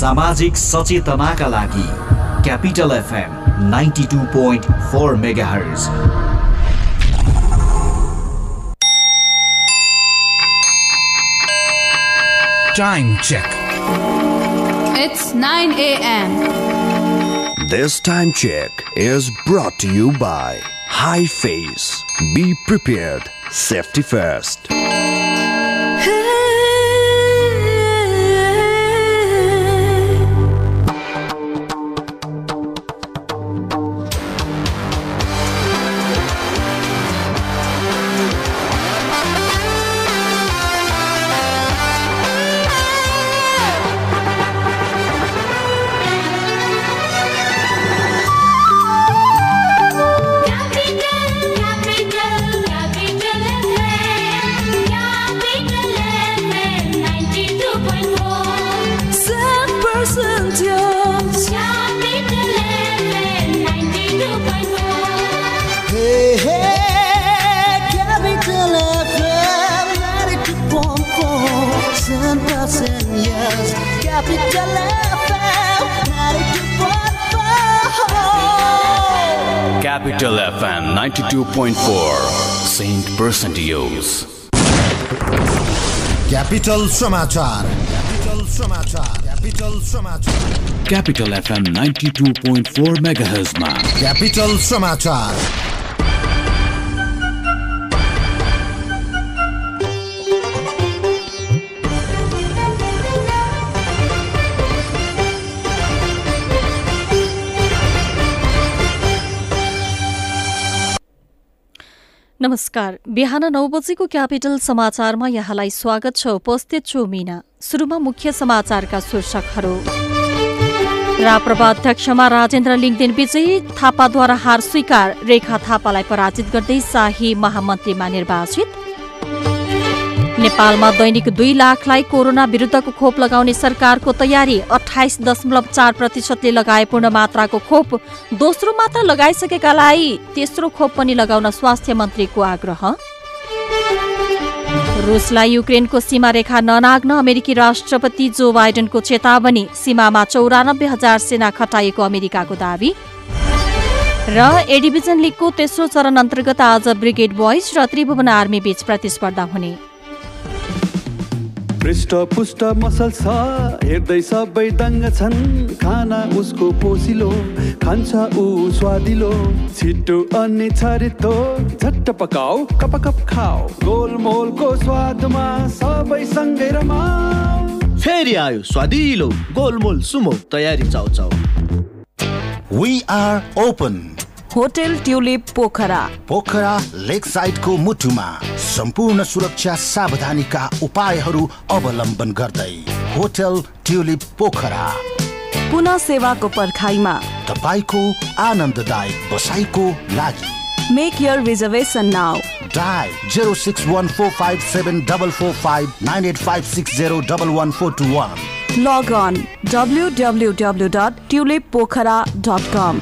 सामाजिक सचेतनाका लागि Capital FM ninety two point four megahertz Time check. It's 9 a.m. This time check is brought to you by High Face. Be prepared. Safety first. 92.4 Saint Percentios. Capital समाचार capital समाचार capital समाचार Capital FM 92.4 MHz मा capital नमस्कार। बिहान नौ बजेको capital समाचारमा यहाँलाई स्वागत छ। उपस्थित छु मिना। सुरुमा मुख्य समाचारका शीर्षकहरू। राप्रपा अध्यक्षमा राजेन्द्र लिङदेन विजयी थापाद्वारा हार स्वीकार। रेखा थापालाई पराजित गर्दै शाही महामन्त्रीमा निर्वाचित। नेपालमा दैनिक दुई लाखलाई कोरोना विरुद्धको खोप लगाउने सरकारको तयारी। अठाइस दशमलव चार प्रतिशतले लगाए पूर्ण मात्राको खोप। दोस्रो मात्रा लगाइसकेकालाई तेस्रो खोप पनि लगाउन स्वास्थ्य मन्त्रीको आग्रह। रुसलाई युक्रेनको सीमा रेखा ननाग्न अमेरिकी राष्ट्रपति जो बाइडेनको चेतावनी। सीमामा चौरानब्बे हजार सेना खटाइएको अमेरिकाको दावी। र ए डिभिजन लिगको तेस्रो चरण अन्तर्गत आज ब्रिगेड बोइज र त्रिभुवन आर्मी बीच प्रतिस्पर्धा हुने। पृष्ठ पुष्ट मसल छ हेर्दै सबै दङ्ग छन्। खाना उसको पोसिलो खान्छ ऊ स्वादिलो। छिटो अनि छरितो झट्ट पकाऊ कप कप खाऊ। गोलमोलको स्वादमा सबै सँगै रमाऊ। फेरि आयो स्वादिलो गोलमोल सुमो तयारी चाउ चाउ we are open hotel Tulip Pokhara. Pokhara lake साइडको मुटुमा सम्पूर्ण सुरक्षा सावधानीका उपायहरू अवलम्बन गर्दै होटल ट्युलिप पोखरा। पुनः सेवाको पर्खाइमा। तपाईँको आनन्ददायक बसाइको लागि। Make your reservation now dial zero six one four five seven double four five nine eight five six zero double one four two one. Log on W W W dot tulip Pokhara dot com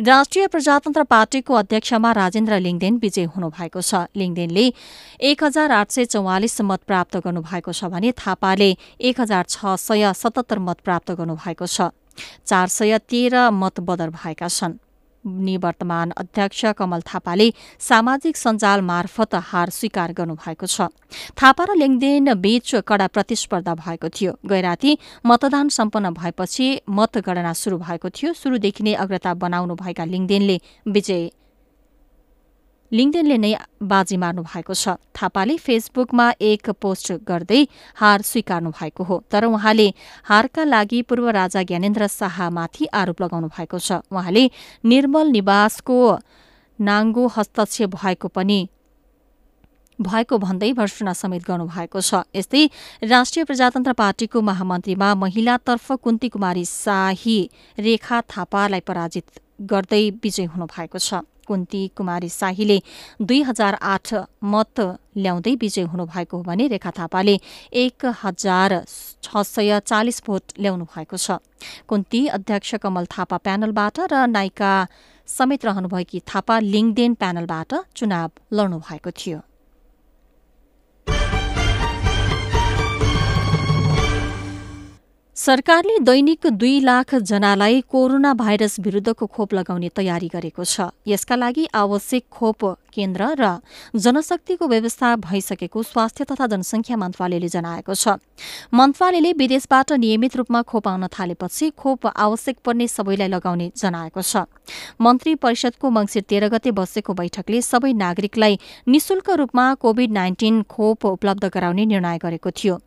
राष्ट्रिय प्रजातन्त्र पार्टीको अध्यक्षमा राजेन्द्र लिङदेन विजय हुनुभएको छ। लिङदेनले एक हजार आठ सय चौवालिस मत प्राप्त गर्नुभएको छ भने थापाले एक हजार छ सय सतहत्तर मत प्राप्त गर्नुभएको छ। चार सय तेह्र मत बदर भएका छन्। निवर्तमान अध्यक्ष कमल थापाले सामाजिक सञ्जाल मार्फत हार स्वीकार गर्नुभएको छ। थापा र लेङदेन बीच कड़ा प्रतिस्पर्धा भएको थियो। गैराती मतदान सम्पन्न भएपछि मतगणना शुरू भएको थियो। शुरूदेखि नै अग्रता बनाउनुभएका लिङदेनले विजय लिङदेनले नै बाजी मार्नु भएको छ। थापाले फेसबुकमा एक पोस्ट गर्दै हार स्वीकार्नु भएको हो। तर उहाँले हारका लागि पूर्व राजा ज्ञानेन्द्र शाहमाथि आरोप लगाउनु भएको छ। उहाँले निर्मल निवासको नाङ्गो हस्तक्षेप भएको पनि भएको भन्दै भर्सना समेत गर्नुभएको छ। यस्तै राष्ट्रिय प्रजातन्त्र पार्टीको महामन्त्रीमा महिलातर्फ कुन्ती कुमारी शाही रेखा थापालाई पराजित गर्दै विजय हुनुभएको छ। कुन्ती कुमारी शाहीले दुई हजार आठ मत ल्याउँदै विजय हुनुभएको हो भने रेखा थापाले एक हजार छ सय चालिस भोट ल्याउनु भएको छ। कुन्ती अध्यक्ष कमल थापा प्यानलबाट र नायिका समेत रहनुभएकी थापा लिङदेन प्यानलबाट चुनाव लड्नु भएको थियो। सरकारले दैनिक दुई लाख जनालाई कोरोना भाइरस विरूद्धको खोप लगाउने तयारी गरेको छ। यसका लागि आवश्यक खोप केन्द्र र जनशक्तिको व्यवस्था भइसकेको स्वास्थ्य तथा जनसंख्या मन्त्रालयले जनाएको छ। मन्त्रालयले विदेशबाट नियमित रूपमा खोप आउन थालेपछि खोप आवश्यक पर्ने सबैलाई लगाउने जनाएको छ। मन्त्री परिषदको मंगिर तेह्र गते बसेको बैठकले सबै नागरिकलाई निशुल्क रूपमा कोविड नाइन्टिन खोप उपलब्ध गराउने निर्णय गरेको थियो।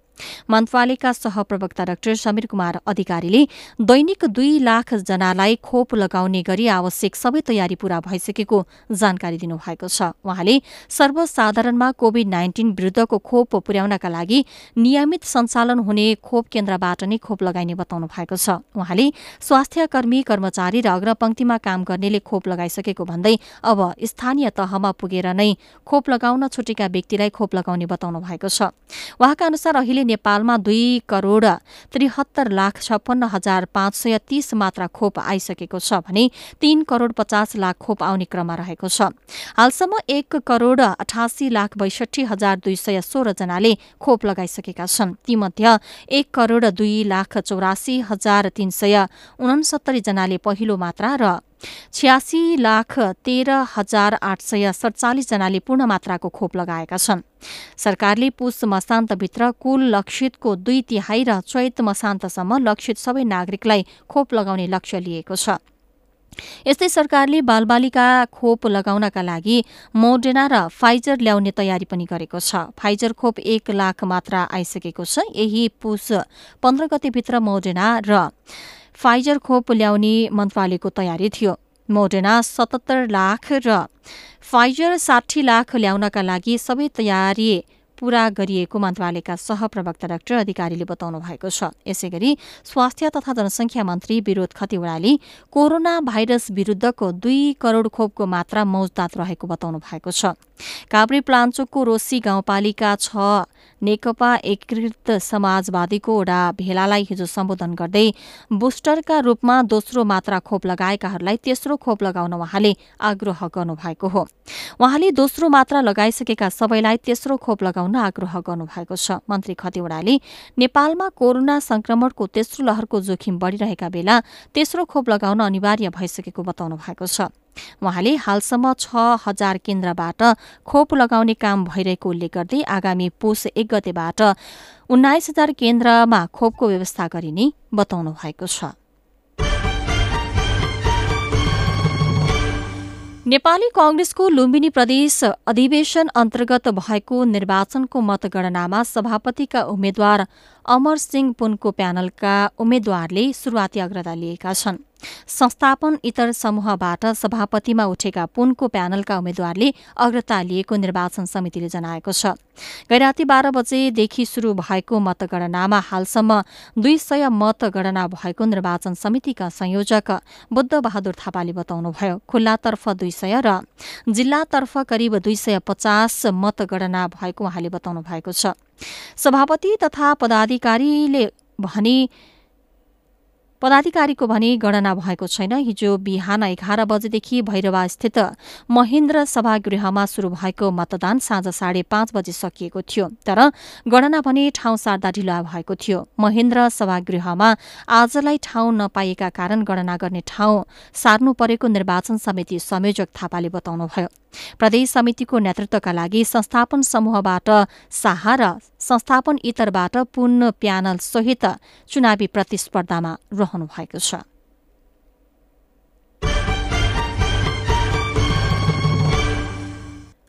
मन्त्रालयका सहप्रवक्ता डाक्टर समीर कुमार अधिकारीले दैनिक दुई लाख जनालाई खोप लगाउने गरी आवश्यक सबै तयारी पूरा भइसकेको जानकारी दिनुभएको छ। उहाँले सर्वसाधारणमा कोविड नाइन्टिन विरूद्धको खोप पुर्याउनका लागि नियमित सञ्चालन हुने खोप केन्द्रबाट नै खोप लगाइने बताउनु भएको छ। उहाँले स्वास्थ्य कर्मी कर्मचारी र अग्रपंक्तिमा काम गर्नेले खोप लगाइसकेको भन्दै अब स्थानीय तहमा पुगेर नै खोप लगाउन छुटेका व्यक्तिलाई खोप लगाउने बताउनु भएको छ। उहाँका अनुसार अहिले नेपालमा दुई करोड़ त्रिहत्तर लाख छप्पन्न हजार पाँच सय तीस मात्रा खोप आइसकेको छ भने तीन करोड़ पचास लाख खोप आउने क्रममा रहेको छ। हालसम्म एक करोड़ अठासी लाख बैसठी हजार दुई सय सोह्र जनाले खोप लगाइसकेका छन्। तीमध्ये एक करोड़ दुई लाख चौरासी हजार तीन सय उनसत्तरी जनाले पहिलो मात्रा र छ्यासी लाख तेह्र हजार आठ सय सडचालिस जनाले पूर्ण मात्राको खोप लगाएका छन्। सरकारले पुष मसान्तभित्र कुल लक्षितको दुई तिहाई र चैत मसान्तसम्म लक्षित सबै नागरिकलाई खोप लगाउने लक्ष्य लिएको छ। यस्तै सरकारले बालबालिका खोप लगाउनका लागि मोडेना र फाइजर ल्याउने तयारी पनि गरेको छ। फाइजर खोप एक लाख मात्रा आइसकेको छ। यही पुष पन्ध्र गतेभित्र मोडेना र फाइजर खोप ल्याउने मन्त्रालयको तयारी थियो। मोडेना सतहत्तर लाख र फाइजर साठी लाख ल्याउनका लागि सबै तयारी पूरा गरिएको मन्त्रालयका सहप्रवक्ता डाक्टर अधिकारीले बताउनु भएको छ। यसै गरी स्वास्थ्य तथा जनसंख्या मन्त्री विरोध खतिवड़ाले कोरोना भाइरस विरूद्धको दुई करोड़ खोपको मात्रा मौजदात रहेको बताउनु भएको छ। काभ्रे प्लाञ्चोकको रोसी गाउँपालिका छ। नेकपा एकीकृत समाजवादीको वडा भेलालाई हिजो सम्बोधन गर्दै बुस्टरका रूपमा दोस्रो मात्रा खोप लगाएकाहरूलाई तेस्रो खोप लगाउन उहाँले आग्रह गर्नुभएको हो। उहाँले दोस्रो मात्रा लगाइसकेका सबैलाई तेस्रो खोप लगाउन आग्रह गर्नुभएको छ। मन्त्री खतिवड़ाले नेपालमा कोरोना संक्रमणको तेस्रो लहरको जोखिम बढ़िरहेका बेला तेस्रो खोप लगाउन अनिवार्य भइसकेको बताउनु भएको छ। उहाँले हालसम्म छ हजार केन्द्रबाट खोप लगाउने काम भइरहेको उल्लेख गर्दै आगामी पुष एक गतेबाट उन्नाइस हजार केन्द्रमा खोपको व्यवस्था गरिने बताउनु भएको छ। नेपाली कंग्रेसको लुम्बिनी प्रदेश अधिवेशन अन्तर्गत भएको निर्वाचनको मतगणनामा सभापतिका उम्मेद्वार अमर सिंह पुनको प्यानलका उम्मेद्वारले शुरूआती अग्रता लिएका छन्। संस्थापन इतर समूहबाट सभापतिमा उठेका पुनको प्यानलका उम्मेद्वारले अग्रता लिएको निर्वाचन समितिले जनाएको छ। गैराती बाह्र बजेदेखि शुरू भएको मतगणनामा हालसम्म दुई सय मतगणना भएको निर्वाचन समितिका संयोजक बुद्ध बहादुर थापाले बताउनुभयो। खुल्लातर्फ दुई सय र जिल्लातर्फ करिब दुई सय पचास मतगणना भएको उहाँले बताउनु भएको छ। सभापति तथा पदाधिकारीले भने पदाधिकारीको भने गणना भएको छैन। हिजो बिहान एघार बजेदेखि भैरवा स्थित महेन्द्र सभागृहमा शुरू भएको मतदान साँझ साढे पाँच बजे सकिएको थियो तर गणना भने ठाउँ सार्दा ढिला भएको थियो। महेन्द्र सभागृहमा आजलाई ठाउँ नपाइएका कारण गणना गर्ने ठाउँ सार्नु परेको निर्वाचन समिति संयोजक थापाले बताउनुभयो। प्रदेश समितिको नेतृत्वका लागि संस्थापन समूहबाट शाह र संस्थापन इतरबाट पुन प्यानल सहित चुनावी प्रतिस्पर्धामा रहनु भएको छ।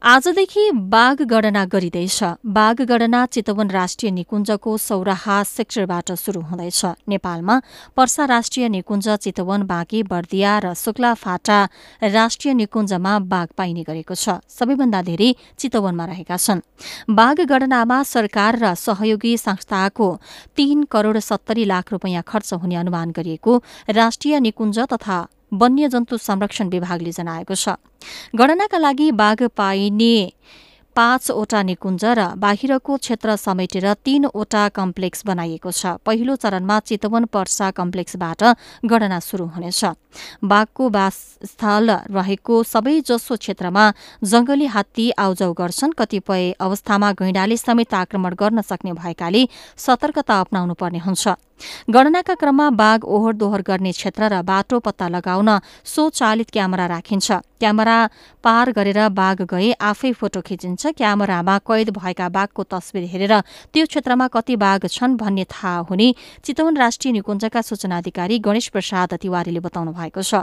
आजदेखि बाघ गणना गरिँदैछ। बाघ गणना चितवन राष्ट्रिय निकुञ्जको सौराहा सेक्टरबाट शुरू हुँदैछ। नेपालमा पर्सा राष्ट्रिय निकुञ्ज चितवन बाँकी बर्दिया र शुक्ला फाटा राष्ट्रिय निकुञ्जमा बाघ पाइने गरेको छ। सबैभन्दा धेरै चितवनमा रहेका छन्। बाघ गणनामा सरकार र सहयोगी संस्थाको तीन करोड़ सत्तरी लाख रूपियाँ खर्च हुने अनुमान गरिएको राष्ट्रिय निकुञ्ज तथा वन्यजन्तु संरक्षण विभागले जनाएको छ। गणनाका लागि बाघ पाइने पाँचवटा निकुञ्ज र बाहिरको क्षेत्र समेटेर तीनवटा कम्प्लेक्स बनाइएको छ। पहिलो चरणमा चितवन पर्सा कम्प्लेक्सबाट गणना शुरू हुनेछ। बाघको वासस्थल रहेको सबैजसो क्षेत्रमा जंगली हात्ती आउजाउ गर्छन्। कतिपय अवस्थामा गैंडाले समेत आक्रमण गर्न सक्ने भएकाले सतर्कता अप्नाउनु पर्ने हुन्छ। गणनाका क्रममा बाघ ओहोर दोहोर गर्ने क्षेत्र र बाटो पत्ता लगाउन स्वचालित क्यामेरा राखिन्छ। क्यामेरा पार गरेर बाघ गए आफै फोटो खिचिन्छ। क्यामेरामा कैद भएका बाघको तस्विर हेरेर त्यो क्षेत्रमा कति बाघ छन् भन्ने थाहा हुने चितवन राष्ट्रिय निकुञ्जका सूचना अधिकारी गणेश प्रसाद तिवारीले बताउनु भएको छ।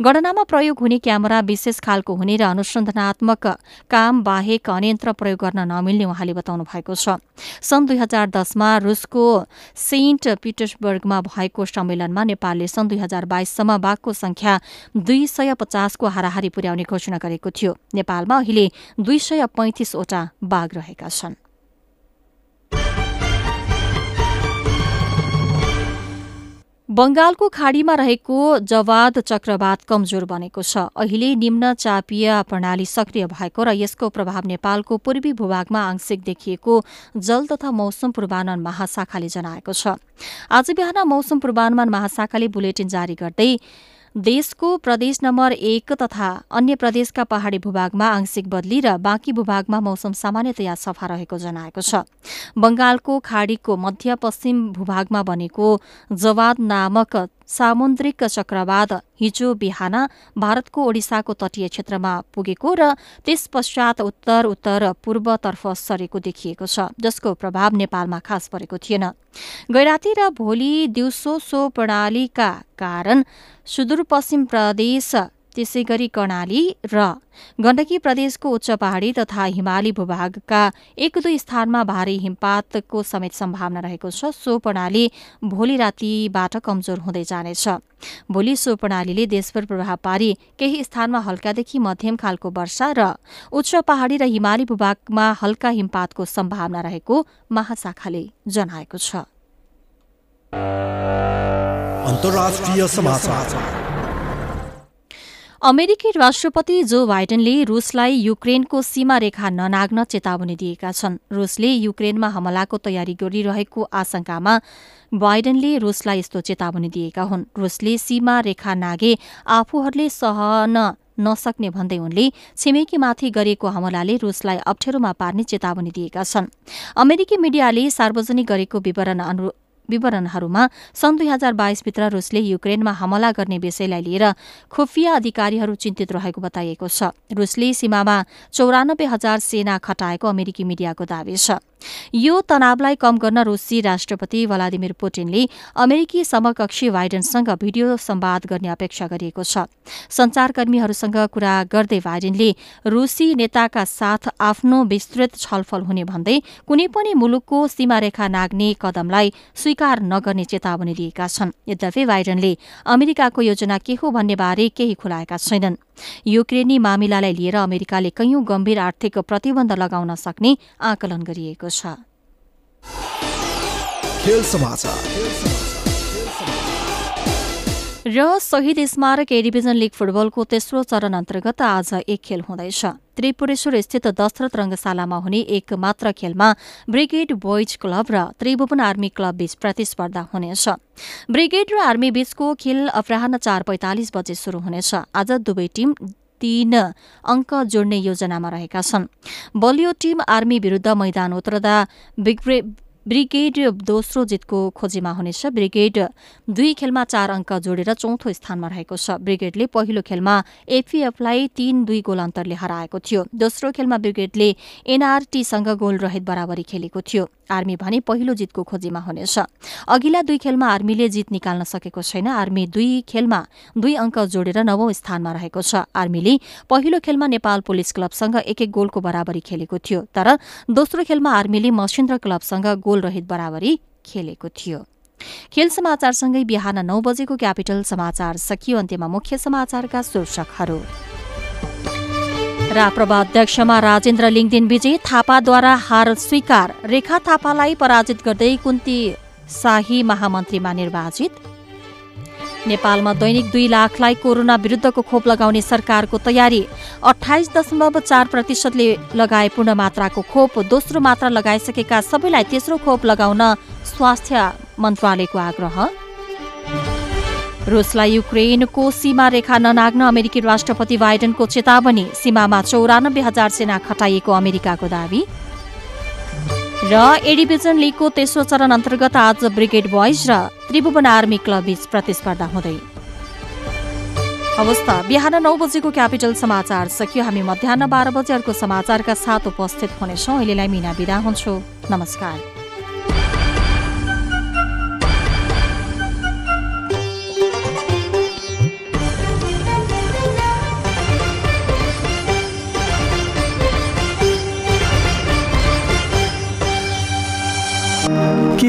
गणनामा प्रयोग हुने क्यामेरा विशेष खालको हुने र अनुसन्धानात्मक काम बाहेक अन्यन्त्र प्रयोग गर्न नमिल्ने उहाँले बताउनु भएको छ। सन् दुई हजार दसमा रुसको सेन्ट पिटर्सबर्गमा भएको सम्मेलनमा नेपालले सन् दुई हजार बाइससम्म बाघको संख्या दुई सय पचासको हाराहारी पुर्याउने घोषणा गरेको थियो। नेपालमा अहिले दुई सय पैंतिसवटा बाघ रहेका छन्। बंगालको खाड़ीमा रहेको जवाद चक्रवात कमजोर बनेको छ। अहिले निम्न चापीय प्रणाली सक्रिय भएको र यसको प्रभाव नेपालको पूर्वी भूभागमा आंशिक देखिएको जल तथा मौसम पूर्वानुमान महाशाखाले जनाएको छ। आज बिहान मौसम पूर्वानुमान महाशाखाले बुलेटिन जारी गर्दै देशको प्रदेश नम्बर एक तथा अन्य प्रदेशका पहाड़ी भूभागमा आंशिक बदली र बाँकी भूभागमा मौसम सामान्यतया सफा रहेको जनाएको छ। बंगालको खाड़ीको मध्यपश्चिम भूभागमा बनेको जवाद नामक सामुद्रिक चक्रवात हिजो बिहान भारतको ओडिसाको तटीय क्षेत्रमा पुगेको र त्यस पश्चात उत्तर उत्तर पूर्वतर्फ सरेको देखिएको छ जसको प्रभाव नेपालमा खास परेको थिएन। गैराती र भोलि दिउँसो सो प्रणालीका कारण सुदूरपश्चिम प्रदेश त्यसै गरी कर्णाली र गण्डकी प्रदेशको उच्च पहाड़ी तथा हिमाली भूभागका एक दुई स्थानमा भारी हिमपातको समेत सम्भावना रहेको छ। सो प्रणाली भोलि रातिबाट कमजोर हुँदै जानेछ। भोलि सो प्रणालीले देशभर प्रभाव पारी केही स्थानमा हल्कादेखि मध्यम खालको वर्षा र उच्च पहाड़ी र हिमाली भूभागमा हल्का हिमपातको सम्भावना रहेको महाशाखाले जनाएको छ। अमेरिकी राष्ट्रपति जो बाइडेनले रूसलाई युक्रेनको सीमा रेखा ननाग्न चेतावनी दिएका छन्। रूसले युक्रेनमा हमलाको तयारी गरिरहेको आशंकामा बाइडेनले रूसलाई यस्तो चेतावनी दिएका हुन्। रूसले सीमा रेखा नागे आफूहरूले सहन नसक्ने भन्दै उनले छिमेकीमाथि गरिएको हमलाले रूसलाई अप्ठ्यारोमा पार्ने चेतावनी दिएका छन्। अमेरिकी मिडियाले सार्वजनिक गरेको विवरण विवरणहरूमा सन् दुई हजार बाइसभित्र रूसले युक्रेनमा हमला गर्ने विषयलाई लिएर खुफिया अधिकारीहरू चिन्तित रहेको बताइएको छ। रूसले सीमामा चौरानब्बे हजार सेना खटाएको अमेरिकी मिडियाको दावी छ। यो तनावलाई कम गर्न रूसी राष्ट्रपति व्लादिमिर पुटिनले अमेरिकी समकक्षी बाइडेनसँग भिडियो संवाद गर्ने अपेक्षा गरिएको छ। संचारकर्मीहरूसँग कुरा गर्दै बाइडेनले रूसी नेताका साथ आफ्नो विस्तृत छलफल हुने भन्दै कुनै पनि मुलुकको सीमारेखा नाग्ने कदमलाई स्वीकार नगर्ने चेतावनी दिएका छन्। यद्यपि बाइडेनले अमेरिकाको योजना के हो भन्ने बारे केही खुलाएका छैनन्। युक्रेनी मामिलालाई लिएर अमेरिकाले कैयौं गम्भीर आर्थिक प्रतिबन्ध लगाउन सक्ने आकलन गरिएको छ। र शहीद स्मारक ए डिभिजन लिग फुटबलको तेस्रो चरण अन्तर्गत आज एक खेल हुँदैछ। त्रिपुरेश्वर स्थित दशरथ रङ्गशालामा हुने एक मात्र खेलमा ब्रिगेड बोइज क्लब र त्रिभुवन आर्मी क्लब बीच प्रतिस्पर्धा हुनेछ। ब्रिगेड र आर्मी बीचको खेल अपराह चार पैंतालिस बजे शुरू हुनेछ। आज दुवै टीम तीन अङ्क जोड्ने योजनामा रहेका छन्। बलियो टीम आर्मी विरूद्ध मैदान उत्रदा ब्रिगेड दोस्रो जितको खोजीमा हुनेछ। ब्रिगेड दुई खेलमा चार अङ्क जोडेर चौथो स्थानमा रहेको छ। ब्रिगेडले पहिलो खेलमा एफिएफलाई तीन दुई गोल अन्तरले हराएको थियो। दोस्रो खेलमा ब्रिगेडले एनआरटीसँग गोल रहित बराबरी खेलेको थियो। आर्मी भने पहिलो जितको खोजीमा हुनेछ। अघिल्ला दुई खेलमा आर्मीले जित निकाल्न सकेको छैन। आर्मी दुई खेलमा दुई अङ्क जोडेर नवौं स्थानमा रहेको छ। आर्मीले पहिलो खेलमा नेपाल पुलिस क्लबसँग एक एक गोलको बराबरी खेलेको थियो। तर दोस्रो खेलमा आर्मीले मसिन्द्र क्लबसँग गोल रहित बराबरी खेलेको थियो। खेल समाचारसँगै बिहान नौ बजेको क्यापिटल समाचार सकियो। अन्त्यमा मुख्य समाचारका शीर्षकहरू। राप्रपा अध्यक्षमा राजेन्द्र लिङदिन विजय थापाद्वारा हार स्वीकार। रेखा थापालाई पराजित गर्दै कुन्ती शाही महामन्त्रीमा निर्वाचित। नेपालमा दैनिक दुई लाखलाई कोरोना विरुद्धको खोप लगाउने सरकारको तयारी। अठाइस दशमलव चार प्रतिशतले लगाए पूर्ण मात्राको खोप। दोस्रो मात्रा लगाइसकेका सबैलाई तेस्रो खोप लगाउन स्वास्थ्य मन्त्रालयको आग्रह। रुसलाई युक्रेनको सीमा रेखा ननाग्न अमेरिकी राष्ट्रपति बाइडेनको चेतावनी। सीमामा चौरानब्बे हजार सेना खटाइएको अमेरिकाको दावी। र ए डिभिजन लिगको तेस्रो चरण अन्तर्गत आज ब्रिगेड बोइज र त्रिभुवन आर्मी क्लब बीच प्रतिस्पर्धा हुँदै। अवस्था। बिहान नौ बजेको क्यापिटल समाचार सकियो। हामी मध्याह बाह्र बजे अर्को समाचारका साथ उपस्थित हुनेछौँ। अहिलेलाई मिना बिदा हुन्छु। नमस्कार।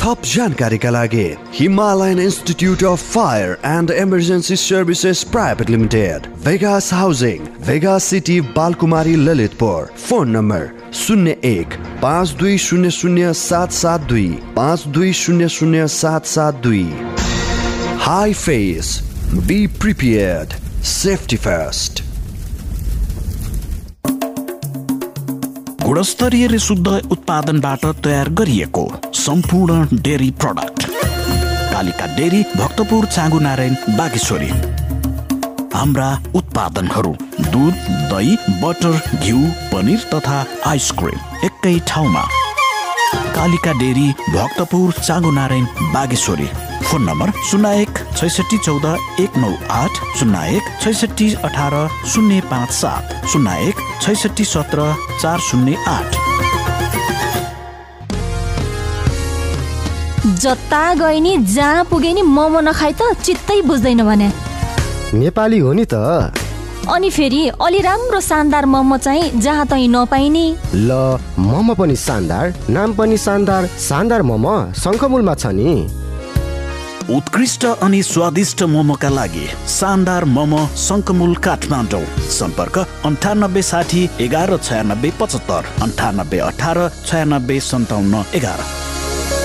थप जानकारीका लागि Himalayan institute of fire and emergency services private limited Vegas housing Vegas city Balkumari Lalitpur. Phone number शून्य एक पाँच दुई शून्य शून्य सात सात दुई पाँच दुई शून्य शून्य सात सात दुई। Hi face be prepared safety first गुणस्तरीय र शुद्ध उत्पादनबाट तयार गरिएको। सम्पूर्ण dairy product. Kalika dairy Bhaktapur Changu Narayan Bageshwari. हाम्रा उत्पादनहरू दुध दही बटर घिउ पनिर तथा आइसक्रिम एकै ठाउँमा। Kalika dairy Bhaktapur Changu Narayan Bageshwari. Phone number शून्य एक छैसठी चौध एक नौ आठ शून्य एक छैसठी अठार शून्य पाँच सात शून्य एक छैसठी सत्र चार शून्य आठ। जता गए नि जहाँ पुगे नि मोमो नखाइ त चित्तै बुझ्दैन भने। नेपाली हो नि त। अनि फेरि अलि राम्रो शानदार मोमो चाहिँ जहाँ तहीँ नपाइने ल मोमो पनि शानदार नाम पनि शानदार शानदार मोमो शङ्खमूलमा छ नि। उत्कृष्ट अनि स्वादिष्ट मोमोका लागि शानदार मोमो शङ्कमुल काठमाडौँ। सम्पर्क अन्ठानब्बे साठी एघार छयानब्बे पचहत्तर अन्ठानब्बे अठार छयानब्बे सन्ताउन्न एघार।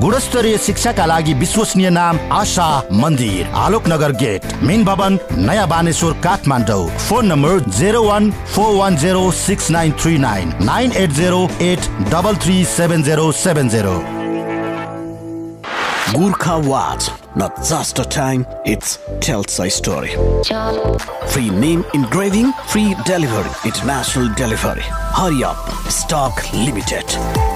गुणस्तरीय शिक्षाका लागि विश्वसनीय नाम आशा मन्दिर आलोकनगर गेट मेन भवन नयाँ Baneshwar Kathmandu phone number zero one four one zero six nine three nine nine eight zero eight double three seven zero seven zero Gurkha Watch, not just a time, it's tells a story. Free name engraving, free delivery, international delivery. Hurry up, stock limited.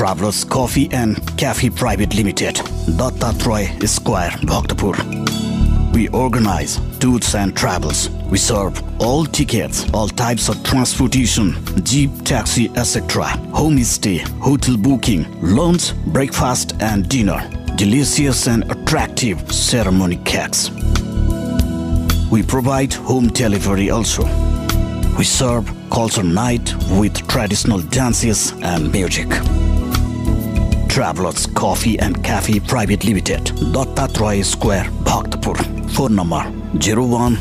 Travelers Coffee and Cafe Private Limited, Dattatray Square, Bhaktapur. We organize tours and travels. We serve all tickets, all types of transportation, jeep, taxi, etc. Homestay, hotel booking, lunch, breakfast and dinner. Delicious and attractive ceremony cakes. We provide home delivery also. We serve culture night with traditional dances and music. Travelers Coffee and Cafe Private Limited, Dattatray Square, Bhaktapur. Phone number 01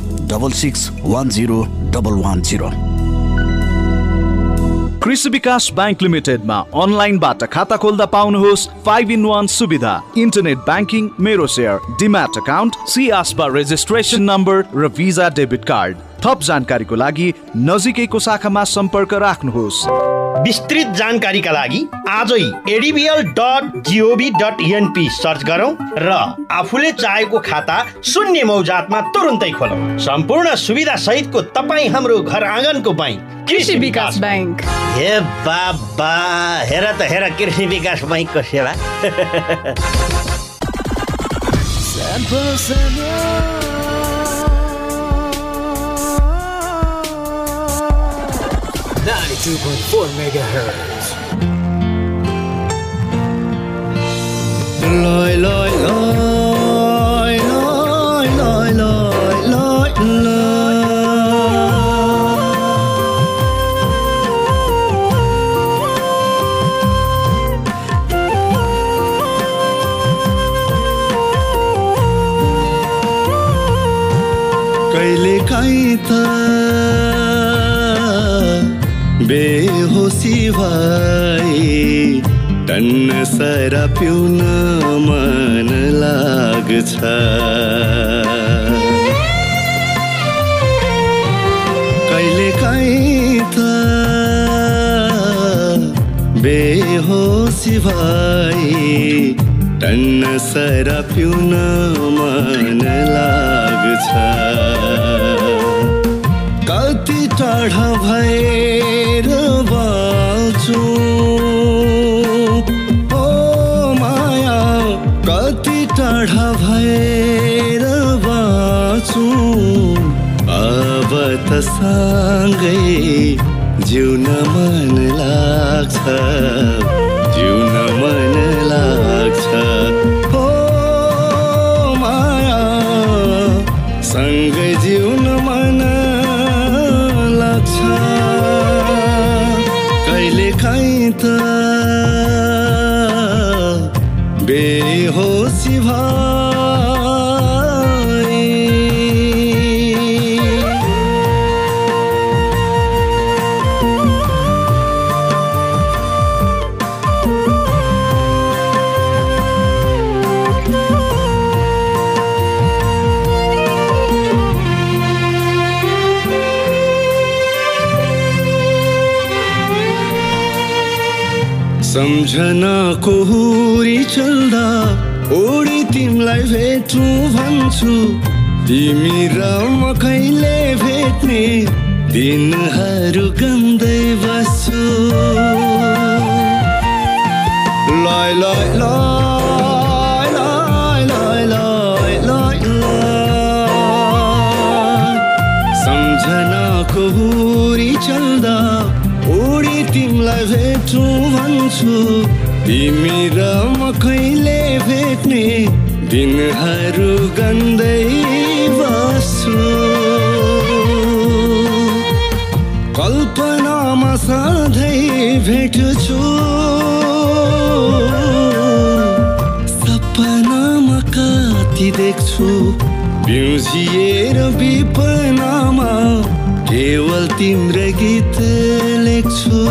कृषि विकास bank लिमिटेडमा अनलाइनबाट खाता खोल्दा पाउनुहोस् five in one सुविधा internet banking Mero share demat account CASBA registration number र visa debit card थप जानकारीको लागि नजिकैको शाखामा सम्पर्क राख्नुहोस् विस्तृत जानकारीका लागि आजै ADBL dot gov dot NP search गरौँ र आफूले चाहेको खाता शून्य मौजातमा तुरुन्तै खोलौँ। सम्पूर्ण सुविधा सहितको तपाईँ हाम्रो घर आँगनको बैङ्क कृषि विकास ब्याङ्क हे बाबा हेर त हेर कृषि विकास बैङ्कको सेवा। 92.4 megahertz. lời, lời, lời, lôi lôi lôi lôi lôi पिउन मन लाग्छ। कहिले काहीँ त बेहोसी भई टन्न सरा पिउन मन लाग्छ। कति टाढा भएर सँगै जिउन मन लाग्छ। जिउन मन लाग्छ। हो माया सँगै जिउन मन लाग्छ। कहिले काहीँ त सम्झनाको हुरी चल्दा ओडी तिमीलाई भेटौँ भन्छु। तिमी र म कहिले भेट्ने दिनहरू गन्दै बस्छु। लय। तिमीलाई भेटौँ भन्छु। तिमी र म कहिले भेट्ने दिनहरू गन्दै बस्छु। कल्पनामा सधैँ भेट्छु। सपनामा कति देख्छु। बिउजिएर विपनामा केवल तिम्रो गीत लेख्छु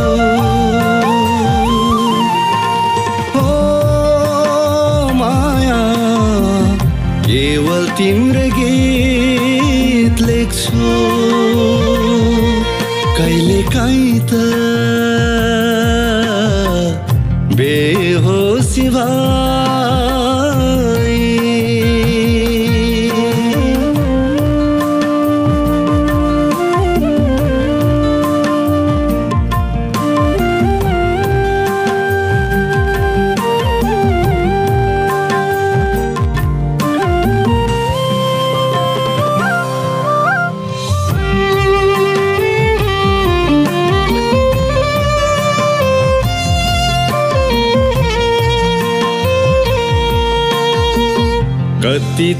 हो माया केवल तिम्रो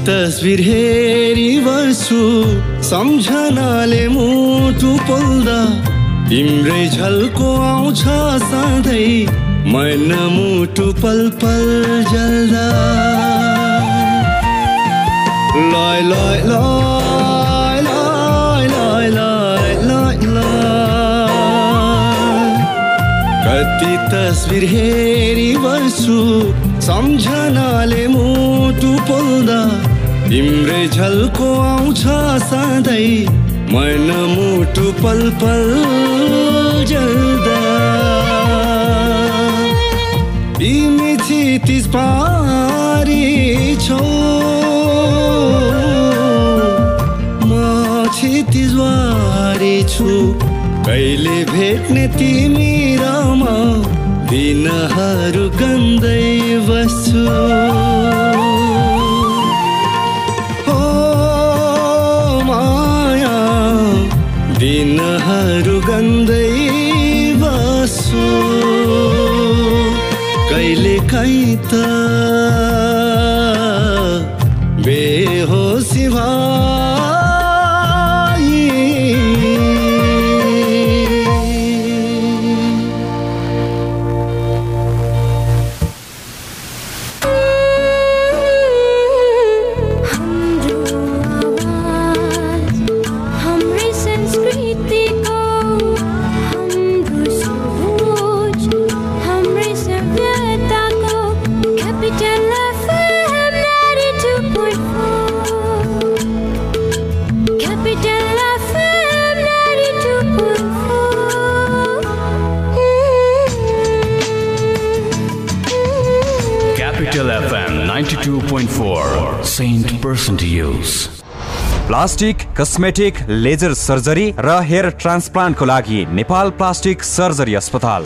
तस्विर हेरी बस्छु सम्झनाले मुटु पोल्दा। तिम्रै झल्को आउँछ सधैँ मन मुटु पल पल जल्दा। लय लय लय लय लय कति तस्बिर हेरी बस्छु सम्झनाले मुटु तिम्रै झल्को आउँछ सधैँ मन मुटु पल पल जल्दा। तिमी क्षितिज पारी छौ। म क्षितिजवारी छु। कहिले भेट्ने तिमी र म दिनहरू गन्दै बस्छु। रुगन्दै बासो। कहिले काहीँ त Use. Plastic cosmetic laser surgery र हेयर ट्रान्सप्लान्टको लागि नेपाल प्लास्टिक सर्जरी अस्पताल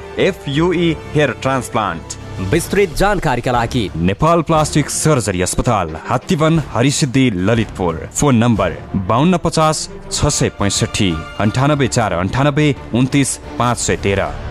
एफयुई हेयर ट्रान्सप्लान्ट विस्तृत जानकारीका लागि नेपाल प्लास्टिक सर्जरी अस्पताल हात्तीवन हरिसिद्धि ललितपुर। फोन नम्बर बाहन्न पचास छ सय पैँसठी अन्ठानब्बे चार अन्ठानब्बे उन्तिस पाँच सय तेह्र।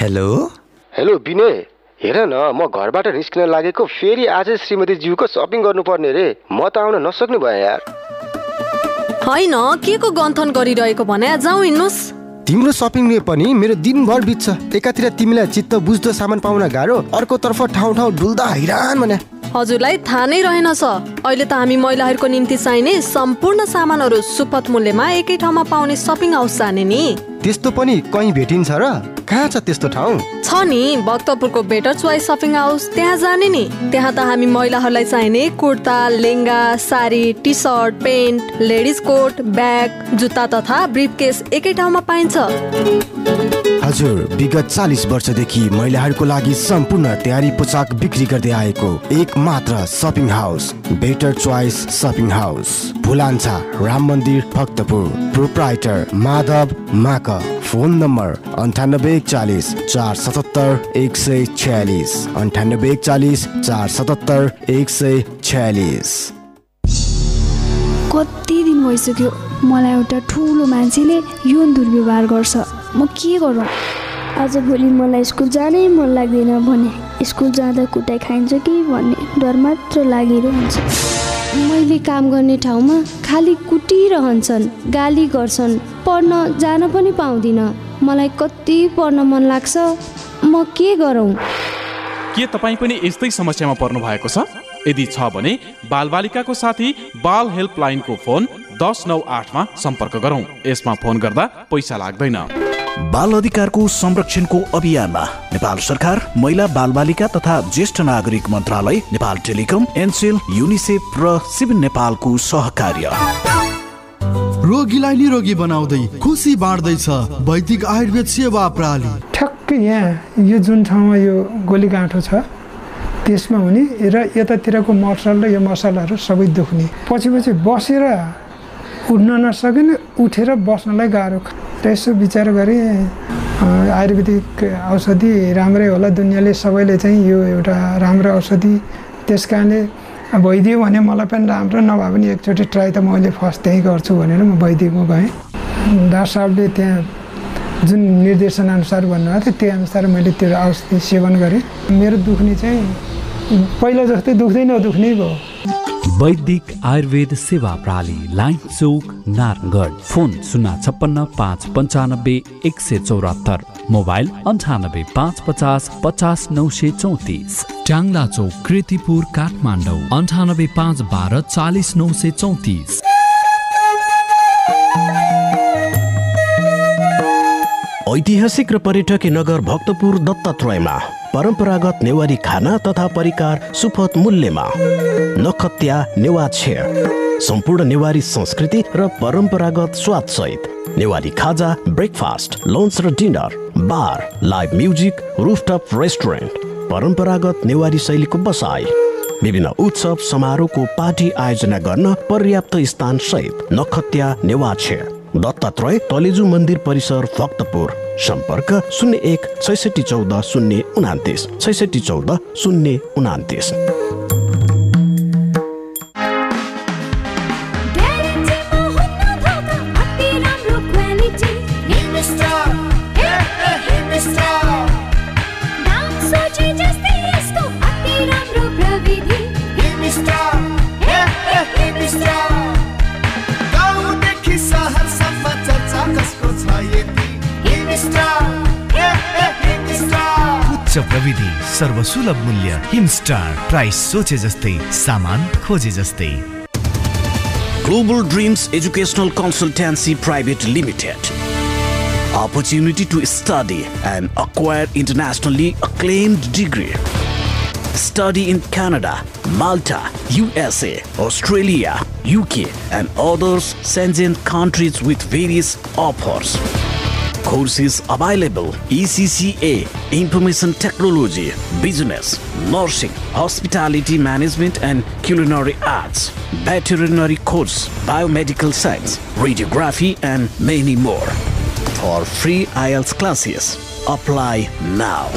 हेलो हेलो विनय हेर न म घरबाट निस्किन लागेको फेरि आज श्रीमती ज्यूको सपिङ गर्नुपर्ने रे। म त आउन नसक्ने भएँ यार। होइन के को गन्थन गरिरहेको भने? जाउँ हिँड्नुहोस् तिम्रो सपिङले पनि मेरो दिनभर बित्छ। एकातिर तिमीलाई चित्त बुझ्दो सामान पाउन गाह्रो। अर्कोतर्फ ठाउँ ठाउँ डुल्दा हैरान भने। हजुरलाई थाहा नै रहेनछ अहिले त हामी महिलाहरूको निम्ति चाहिने सम्पूर्ण सामानहरू सुपथ मूल्यमा एकै ठाउँमा पाउने सपिङ हाउस जाने नि। त्यस्तो पनि कहीँ भेटिन्छ र? कहाँ छ त्यस्तो ठाउँ? छ नि भक्तपुरको बेटर चोइस सपिङ हाउस त्यहाँ जाने नि। त्यहाँ त हामी महिलाहरूलाई चाहिने kurta lehenga sari T shirt pant ladies coat bag जुत्ता तथा ब्रिफ केस एकै ठाउँमा पाइन्छ। हजुर विगत चालिस वर्षदेखि महिलाहरूको लागि सम्पूर्ण तयारी पोसाक बिक्री गर्दै आएको एक मात्र shopping house better choice shopping house. Bhulanchha Ram मन्दिर भक्तपुर। प्रोप्राइटर माधव माक। फोन नम्बर अन्ठानब्बे एकचालिस चार सतहत्तर एक सय छ्यालिस। अन्ठानब्बे एकचालिस चार सतहत्तर एक सय छ्यालिस। कति दिन भइसक्यो? मलाई एउटा ठुलो मान्छेले यौन दुर्व्यवहार गर्छ। म के गरौँ? आजभोलि मलाई स्कुल जानै मन लाग्दैन भने स्कुल जाँदा कुटाइ खाइन्छ कि भन्ने डर मात्र लागिरहन्छ मैले काम गर्ने ठाउँमा खालि कुटिरहन्छन् गाली गर्छन् पढ्न जान पनि पाउँदिनँ। मलाई कति पढ्न मन लाग्छ म के गरौँ? के तपाईँ पनि यस्तै समस्यामा पर्नु भएको छ? यदि छ भने बालबालिकाको साथी बाल हेल्पलाइनको फोन दस नौ आठमा सम्पर्क गरौँ। यसमा फोन गर्दा पैसा लाग्दैन। बाल अधिकारको संरक्षणको अभियानमा नेपाल सरकार महिला बालबालिका तथा ज्येष्ठ नागरिक मन्त्रालय नेपाल टेलिकम एनसेल युनिसेफ र सिभिल नेपालको सहकार्य। रोगीलाई निरोगी बनाउँदै खुसी बाँड्दैछ वैदिक आयुर्वेद सेवा प्रणाली ठ्याक्कै यहाँ यो जुन ठाउँमा यो गोली गाँठो छ त्यसमा हुने र यतातिरको मसल र यो मसलाहरू सबै दुख्ने। पछि पछि बसेर उठ्न नसकिने उठेर बस्नलाई गाह्रो र यसो विचार गरेँ आयुर्वेदिक औषधि राम्रै होला दुनियाँले सबैले चाहिँ यो एउटा राम्रो औषधि। त्यस कारणले भइदियो भने मलाई पनि राम्रो नभए पनि एकचोटि ट्राई त मैले फर्स्ट त्यहीँ गर्छु भनेर म वैदिकमा गएँ। डाक्टर साहबले त्यहाँ जुन निर्देशनअनुसार भन्नुभएको थियो त्यही अनुसार मैले त्यो औषधि सेवन गरेँ। मेरो दुख्ने चाहिँ पहिला जस्तै दुख्दै नदुख्ने भयो। वैदिक आयुर्वेद सेवा प्रणाली लाइन चौक नारायणगढ। फोन शून्य छप्पन्न पाँच पन्चानब्बे एक सय चौरात्तर। मोबाइल अन्ठानब्बे पाँच पचास पचास नौ सय चौतिस। ट्याङ्ला चौक कृतिपुर काठमाडौँ। अन्ठानब्बे पाँच बाह्र चालिस नौ सय चौतिस। ऐतिहासिक र पर्यटकीय नगर भक्तपुर दत्तात्रयमा। परम्परागत नेवारी खाना तथा परिकार सुपथ मूल्यमा। नखत्या नेवा छेड सम्पूर्ण नेवारी संस्कृति र परम्परागत स्वाद सहित। नेवारी खाजा ब्रेकफास्ट लन्च र dinner bar live music rooftop restaurant परम्परागत नेवारी शैलीको बसाई विभिन्न उत्सव समारोहको पार्टी आयोजना गर्न पर्याप्त स्थान सहित नखत्या नेवा छेड दत्तात्रय तलेजु मन्दिर परिसर भक्तपुर सम्पर्क शून्य एक छैसठी चौध शून्य उनातिस छैसठी चौध शून्य उनातिस। प्रविधि सर्वसुलभ मूल्य हिमस्टार प्राइस सोचे जस्तै सामान खोजे जस्तै Global Dreams Educational Consultancy Private Limited. Opportunity to study and acquire internationally acclaimed degree. Study in Canada, Malta, USA, Australia, UK, and others Shenzhen countries with various offers. Courses available ECCA, Information Technology, Business, Nursing, Hospitality Management and Culinary Arts, Veterinary Course, Biomedical Science, Radiography and many more. For free IELTS classes, apply now.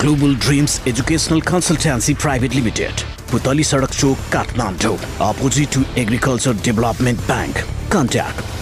Global Dreams Educational Consultancy Private Limited, Putali Sadak Chowk, Kathmandu, opposite to Agriculture Development Bank. Contact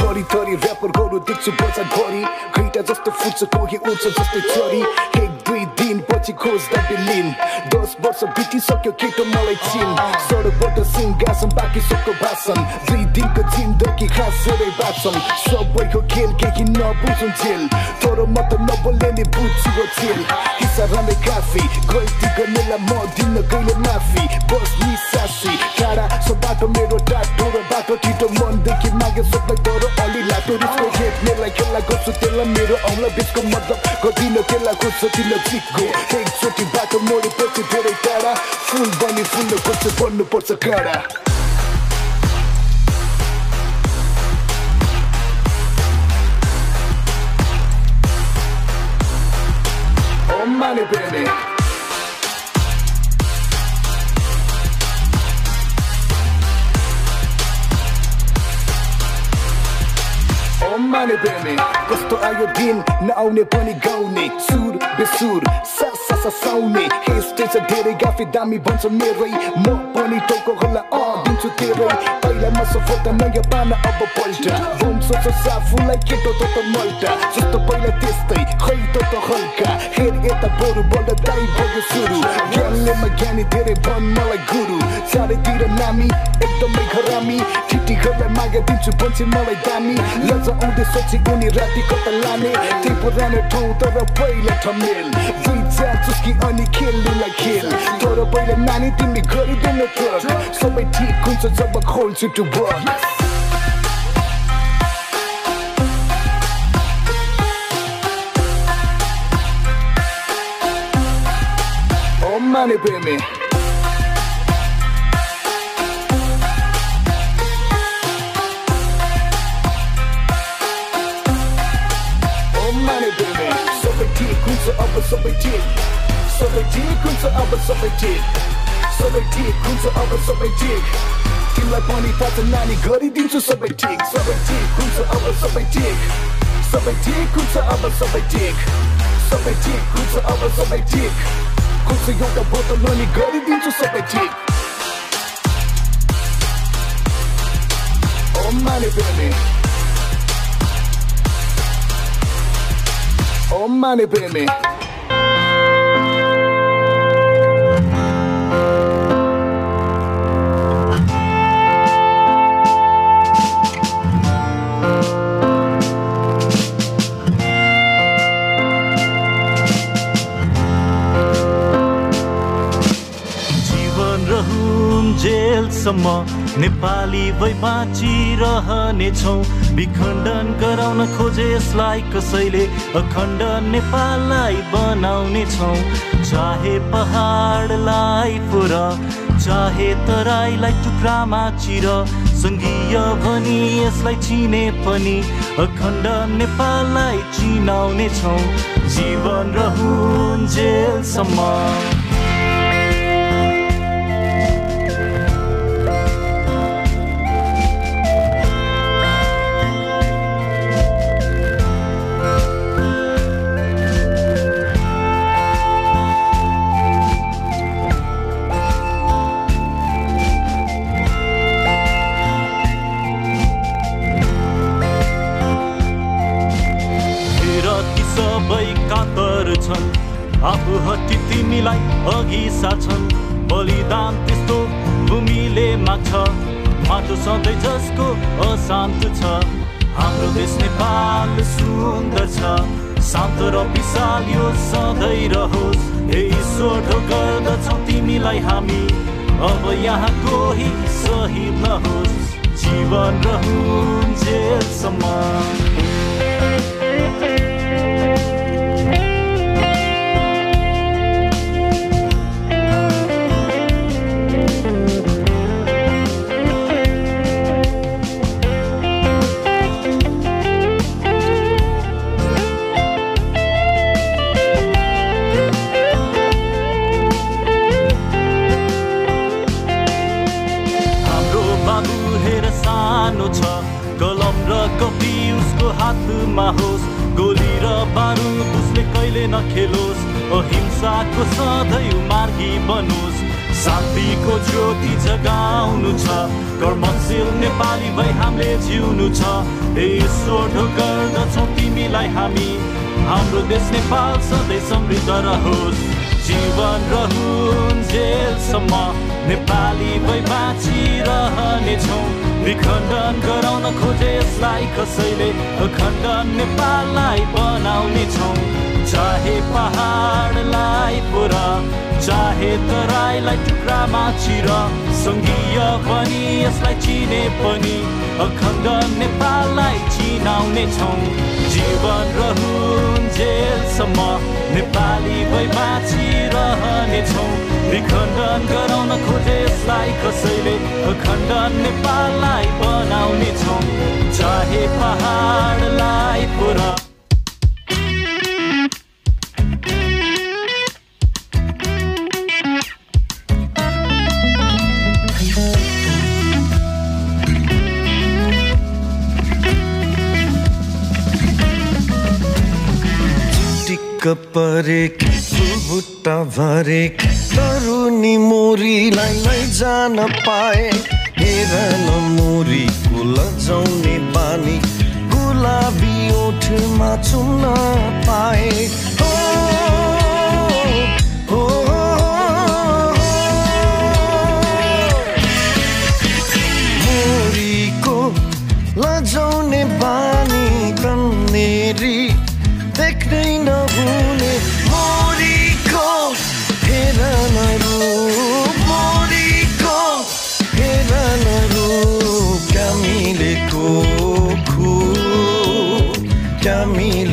थरी थरी ऱ्यापरहरू देख्छु बजार भरि घैटा जस्तो फुट्छ कोही उड्छ जस्तै चरी एक दुई दिन पछि खोज्दा बिलिन दस वर्ष बितिसक्यो केटो मलाई चिन सडकबाट सिंहासन बाँकी सबको भाषण दुई दिनको जिन्दगी खासै बाँच्छन् सबैको खेल केही नबुझुन् झेल तर म त नबोल्ने नि बुझ्छु झेल हिस्सा राम्रै काफी गल्ती गर्नेलाई म दिन कहिले माफी बस्नी सासी टाढा सो बाटो मेरो टाटो र बाटो छिटो मनदेखि मागे सबलाई तर अलि लाटो रिसको खेप्नेलाई खेला गर्छु त्यसलाई मेरो औँला बिचको मतलब कतिनो त्यसलाई खोज्छ तिलो चिकको एकचोटि बाटो मोडेपछि धेरै टाढा फुल बनी फुल्नु खोज्छ बन्नुपर्छ काँडा money, baby. कस्तो आयो दिन नआउने पनि गाउने सुर बेसुर सा सा सा साउने हेस्टे छ धेरै गाफे दामी भन्छ मेरै म पनि टाउको होला अँ दिन्छु तेरै पहिला म सफलता नयाँ पाना अब पल्टा बोम सोच साफुलाई केटो त त मल्टा जस्तो पहिला त्यस्तै खै त त हल्का हेर यता बरु बल्ल दाइ बग्यो सुरु ज्ञानलेमा ज्ञानी धेरै भन् मलाई गुरु चारैतिर नामी एकदमै खरामी ठिटीहरूलाई मागे दिन्छु भन्छ मलाई दामी लज आउँदै सोची उनी राति कता लाने त्यही पुरानो ठाउँ तर पहिला ठमेल चार चुस्की अनि खेल्नुलाई खेल तर पहिला नानी तिमी गरिदेन ट्रक सबै ठिक हुन्छ जब खोल्छु टु Oh, money, baby. सबै ठिक हुन्छ अब सबै ठिक सबै ठिक हुन्छ अब सबै ठिक सबै ठिक हुन्छ अब सबै ठिक तिमीलाई पनि थाहा छ नानी गरिदिन्छु सबै ठिक सबै ठिक हुन्छ अब सबै ठिक सबै ठिक हुन्छ अब सबै ठिक सबै ठिक हुन्छ अब सबै ठिक खुन्छ एउटा बोतल अनि गरिदिन्छु सबै ठिक Oh, money, baby. Oh, money, baby. जीवन रहुन् जेलसम्म नेपाली भई बाँचिरहनेछौँ विखण्डन गराउन खोजे यसलाई कसैले अखण्ड नेपाललाई बनाउने छौँ चाहे पहाडलाई पुर चाहे तराईलाई टुक्रामा चिर सङ्घीय भनी यसलाई चिने पनि अखण्ड नेपाललाई चिनाउने छौँ जीवन जेलसम्म। सधैँ रहोस्। हे ईश्वर गर्दछौ तिमीलाई हामी। अब यहाँ कोही सही नहोस्। जीवन रहून्जेलसम्म हातमा होस् गोली र बारुद उसले कहिले नखेलोस्। अहिंसाको सधैँ मार्गी बनोस्। शान्तिको ज्योति जगाउनु छ कर्मशील नेपाली भई हामीले जिउनु छ। हे ईश्वर गर्दछौ तिमीलाई हामी हाम्रो देश नेपाल सधैँ समृद्ध रहोस्। जीवन रहून्जेलसम्म नेपाली भई बाँचिरहनेछौँ। विखण्डन गराउन खोजे यसलाई कसैले अखण्डन नेपाललाई बनाउने छौँ। चाहे पहाडलाई पुर चाहे तराईलाई टुक्रामा चिर सङ्घीय पनि यसलाई चिने पनि अखण्ड नेपाललाई चिनाउने छौँ। जीवन रहून्जेलसम्म नेपाली भई बाँचिरहनेछौँ विखण्डन गराउन खोजे यसलाई कसैले अखण्डन नेपाललाई बनाउने छौँ। चाहे पहाडलाई पुरा परेक बुट्टा भरेक तरुनी मोरीलाई लैजान पाए। हेर न मोरीको लजाउने बानी गुलाबी ओठमा चुम्न पाए। हो, मोरीको लजाउने बानी कन्नेरी नहुने मोरीको हेर न रूप मोरीको हेर न रूप क्यामिलेको खु क्यामिलेको खु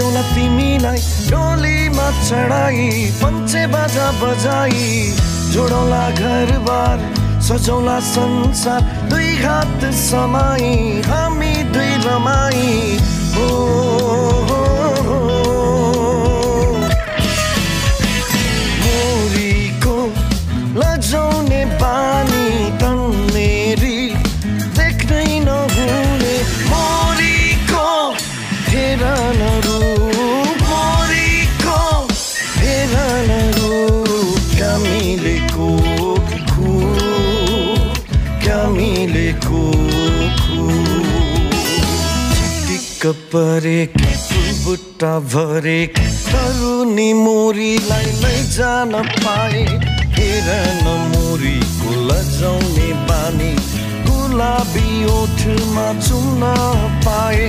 लैजाउला तिमीलाई डोलीमा चढाई पञ्चे बाजा बजाई जोडौला घरबार सजौला संसार दुई हात समाई हामी दुई रमाई हो। परेक बुट्टा भरेक तरुनी मोरीलाई लैजान पाए। हेर न मोरीको लजाउने बानी। गुलाबी ओठमा चुम्न पाए।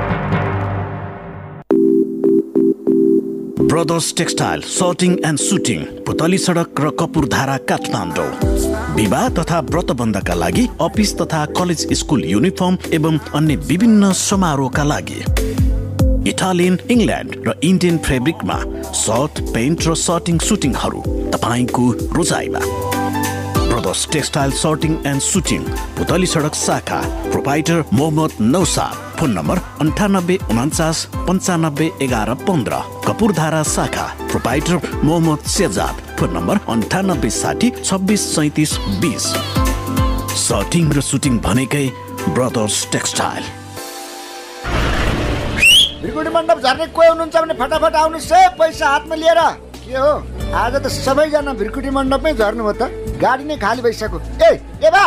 brothers textile shirting and suiting Putali सडक र कपुरधारा काठमाडौँ विवाह तथा व्रतबन्धका लागि अफिस तथा कलेज स्कुल युनिफर्म एवं अन्य विभिन्न समारोहका लागि इटालियन इङ्ल्यान्ड र इन्डियन फेब्रिकमा सर्ट पेन्ट र सर्टिङ सुटिङहरू तपाईँको रोजाइमा brothers textile shirting and suiting Putali सडक शाखा proprietor Mohammad Naushad phone number अन्ठानब्बे उन्चास पन्चानब्बे एघार पन्ध्र कपुरधारा शाखा proprietor Mohammad Shehzad. Phone number अन्ठानब्बे साठी छब्बिस सैतिस बिस। सर्टिङ र सुटिङ भनेकै ब्रदर्स टेक्सटाइल। भ्रिकुटी मण्डप झर्ने कोही हुनुहुन्छ भने फटाफट आउनुहोस् है पैसा हातमा लिएर। के हो? आज त सबैजना भ्रिकुटी मण्डपमै झर्नु हो त। गाडी नै खाली भइसक्यो। ए ए बा!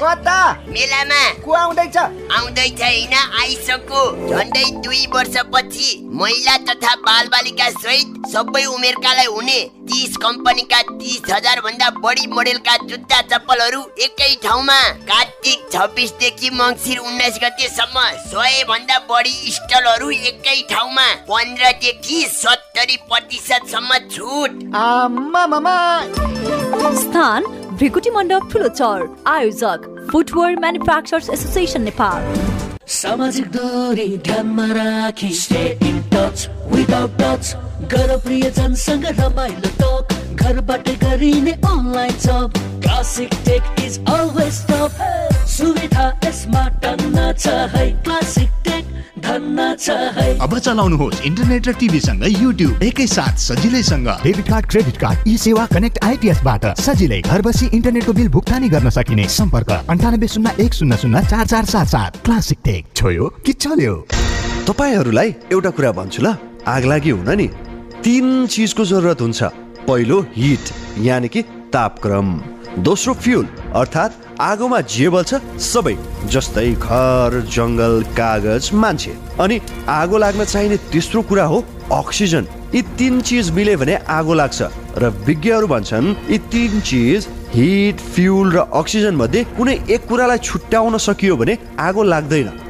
कता मेलामा को आउँदैछ आउँदैछ होइन आइसक्यो झन्डै दुई वर्षपछि महिला तथा बालबालिका सहित सबै उमेरकालाई हुने तीस कम्पनीका तिस हजार भन्दा बढी मोडेलका जुत्ता चप्पलहरू एकै ठाउँमा कार्तिक छब्बिसदेखि मङ्सिर उन्नाइस गतेसम्म सय भन्दा बढी स्टलहरू एकै ठाउँमा पन्ध्रदेखि सत्तरी प्रतिशतसम्म छुट आम्मा मामा स्थान भ्रिकुटी मण्डप ठुलो चौर आयोजक फुटवेयर म्यानुफ्याक्चर्स एसोसिएसन नेपाल सामाजिक दूरी ध्यानमा राखी stay in touch without touch गर प्रियजनसँग रमाइलो टक घरबाट गरिने online job classic tech is always top सुविधा यसमा टन्न छ है? क्लासिक टेक धन्न छ है? अब चलाउनुहोस् इन्टरनेट र टिभीसँग युट्युब एकैसाथ सजिलैसँग। Debit card credit card e Sewa connect आइपिएसबाट सजिलै घर बसी इन्टरनेटको बिल भुक्तानी गर्न सकिने। सम्पर्क अन्ठानब्बे शून्य एक शून्य शून्य चार चार सात सात। क्लासिक टेक छोयो कि चल्यो तपाईँहरूलाई एउटा कुरा भन्छु ल। आग लागि हुन नि। तिन चिजको जरुरत हुन्छ। पहिलो हिट यानि कि तापक्रम। दोस्रो फ्युल अर्थात् आगोमा जे बल्छ सबै जस्तै घर जङ्गल कागज मान्छे। अनि आगो लाग्न चाहिने तेस्रो कुरा हो अक्सिजन। यी तिन चिज मिले भने आगो लाग्छ। र विज्ञहरू भन्छन् यी तिन चिज हिट फ्युल र अक्सिजन मध्ये कुनै एक कुरालाई छुट्याउन सकियो भने आगो लाग्दैन।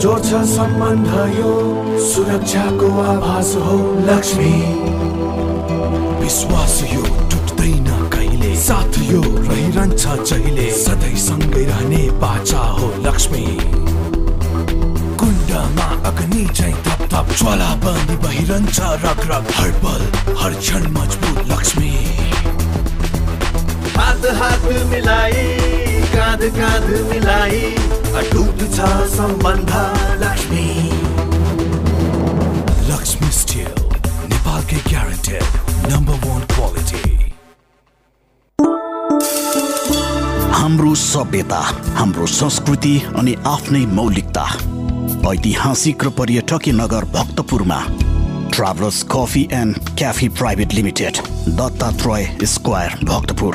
जोड्छ सम्बन्ध यो सुरक्षाको आभास हो लक्ष्मी। विश्वास यो टुट्दैन कहिले? साथ यो रहिरहन्छ जहिले? सधैँ सँगै रहने बाचा हो लक्ष्मी। कुण्डमा अग्नि चाहिँ थप थप ज्वाला बनी बहिरहन्छ रग रग हर पल हर क्षण मजबुत लक्ष्मी। हात हात मिलाई काँध काँध मिलाई अटुट छ सम्बन्ध लक्ष्मी। लक्ष्मी स्टिल नेपालकै ग्यारेन्टेड नम्बर वान क्वालिटी हाम्रो सभ्यता हाम्रो संस्कृति अनि आफ्नै मौलिकता ऐतिहासिक र पर्यटकीय नगर भक्तपुरमा। Travellers coffee and cafe private limited Dattatreya square Bhaktapur.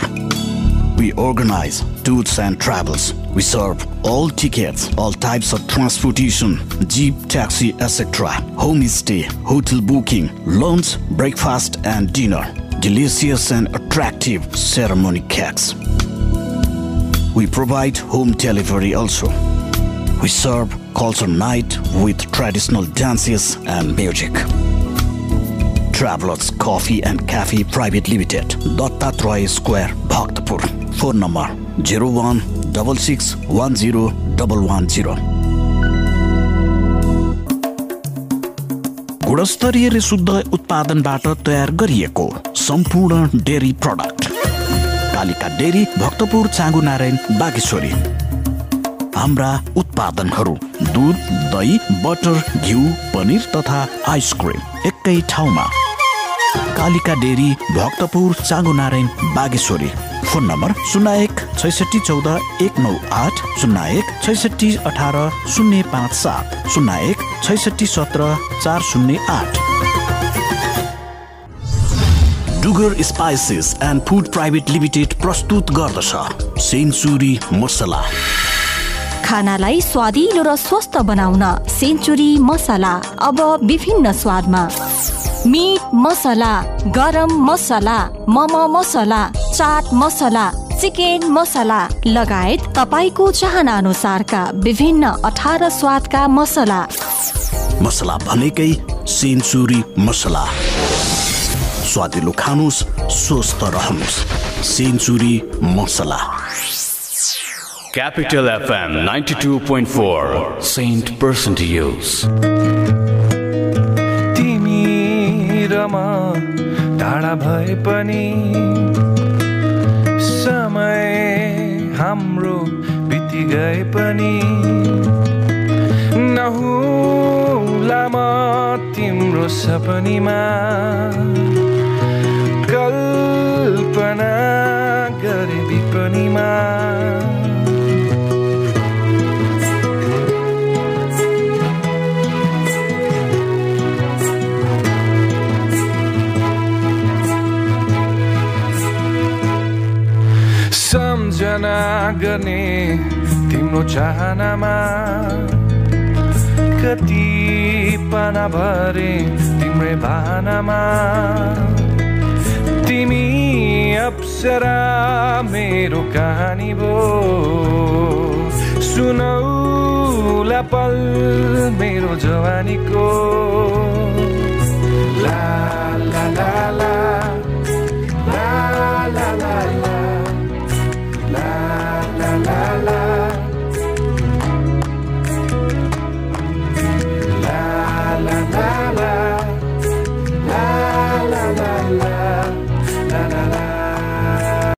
We organize tours and travels. We serve all tickets, all types of transportation, jeep, taxi, etc. Homestay, hotel booking, lunch, breakfast, and dinner. Delicious and attractive ceremony cakes. We provide home delivery also. We serve culture night with traditional dances and music. Travelers Coffee and Cafe Private Limited, Dattatray Square, Bhaktapur. Phone number 01 गुणस्तरीय र शुद्ध उत्पादनबाट तयार गरिएको सम्पूर्ण dairy product. Kalika dairy Bhaktapur Changu Narayan Bageshwari. हाम्रा उत्पादनहरू दुध दही बटर घिउ पनिर तथा आइसक्रिम एकै ठाउँमा। Kalika dairy Bhaktapur Changu Narayan Bageshwari. Phone number शून्य एक छैसठी चौध एक नौ आठ शून्य एक छैसठी अठार शून्य पाँच सात शून्य एक छैसठी सत्र चार शून्य आठ। Dugar spices and food private limited प्रस्तुत गर्दछ। सेन्चुरी मसला। खानालाई स्वादिलो र स्वस्थ बनाउन सेन्चुरी मसला अब विभिन्न स्वादमा। मिट मसला गरम मसला मम मसला चाट मसला चिकन मसला लगायत तपाईँको चाहना अनुसारका विभिन्न अठार स्वादका मसला। मसला भनेकै सेन्चुरी मसला। स्वादिलो खानुहोस् स्वस्थ रहनुहोस् century masala. Capital FM 92.4 Saint Person to Use. तिमी र म टाढा भए पनि समय हाम्रो बिति गए पनि नहुला म तिम्रो सपनीमा कल्पना गरे विपनीमा सम्झना गर्ने तिम्रो चाहनामा कति पाना भरे तिम्रै भानामा तिमी अप्सरा मेरो कहानी भो सुनौला पल मेरो जवानीको ला ला ला ला life.